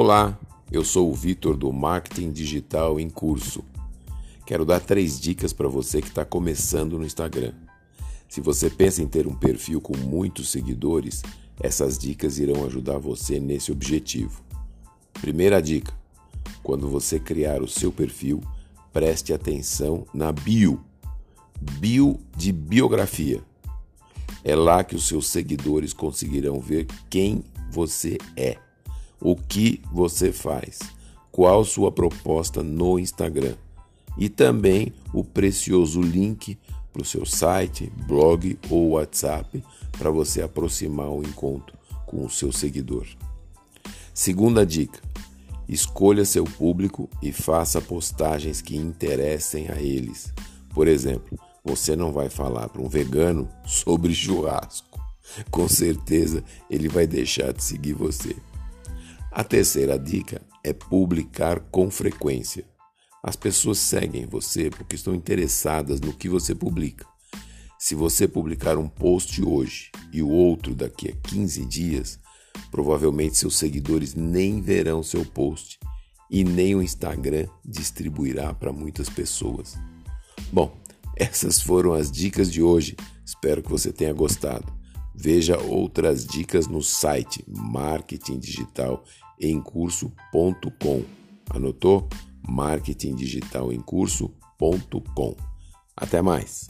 Olá, eu sou o Vitor do Marketing Digital em Curso. Quero dar três dicas para você que está começando no Instagram. Se você pensa em ter um perfil com muitos seguidores, essas dicas irão ajudar você nesse objetivo. Primeira dica: quando você criar o seu perfil, preste atenção na bio. Bio de biografia. É lá que os seus seguidores conseguirão ver quem você é, o que você faz, qual sua proposta no Instagram e também o precioso link para o seu site, blog ou WhatsApp para você aproximar o encontro com o seu seguidor. Segunda dica: escolha seu público e faça postagens que interessem a eles. Por exemplo, você não vai falar para um vegano sobre churrasco. Com certeza ele vai deixar de seguir você. A terceira dica é publicar com frequência. As pessoas seguem você porque estão interessadas no que você publica. Se você publicar um post hoje e o outro daqui a 15 dias, provavelmente seus seguidores nem verão seu post e nem o Instagram distribuirá para muitas pessoas. Bom, essas foram as dicas de hoje. Espero que você tenha gostado. Veja outras dicas no site marketingdigitalemcurso.com. Anotou? marketingdigitalemcurso.com. Até mais.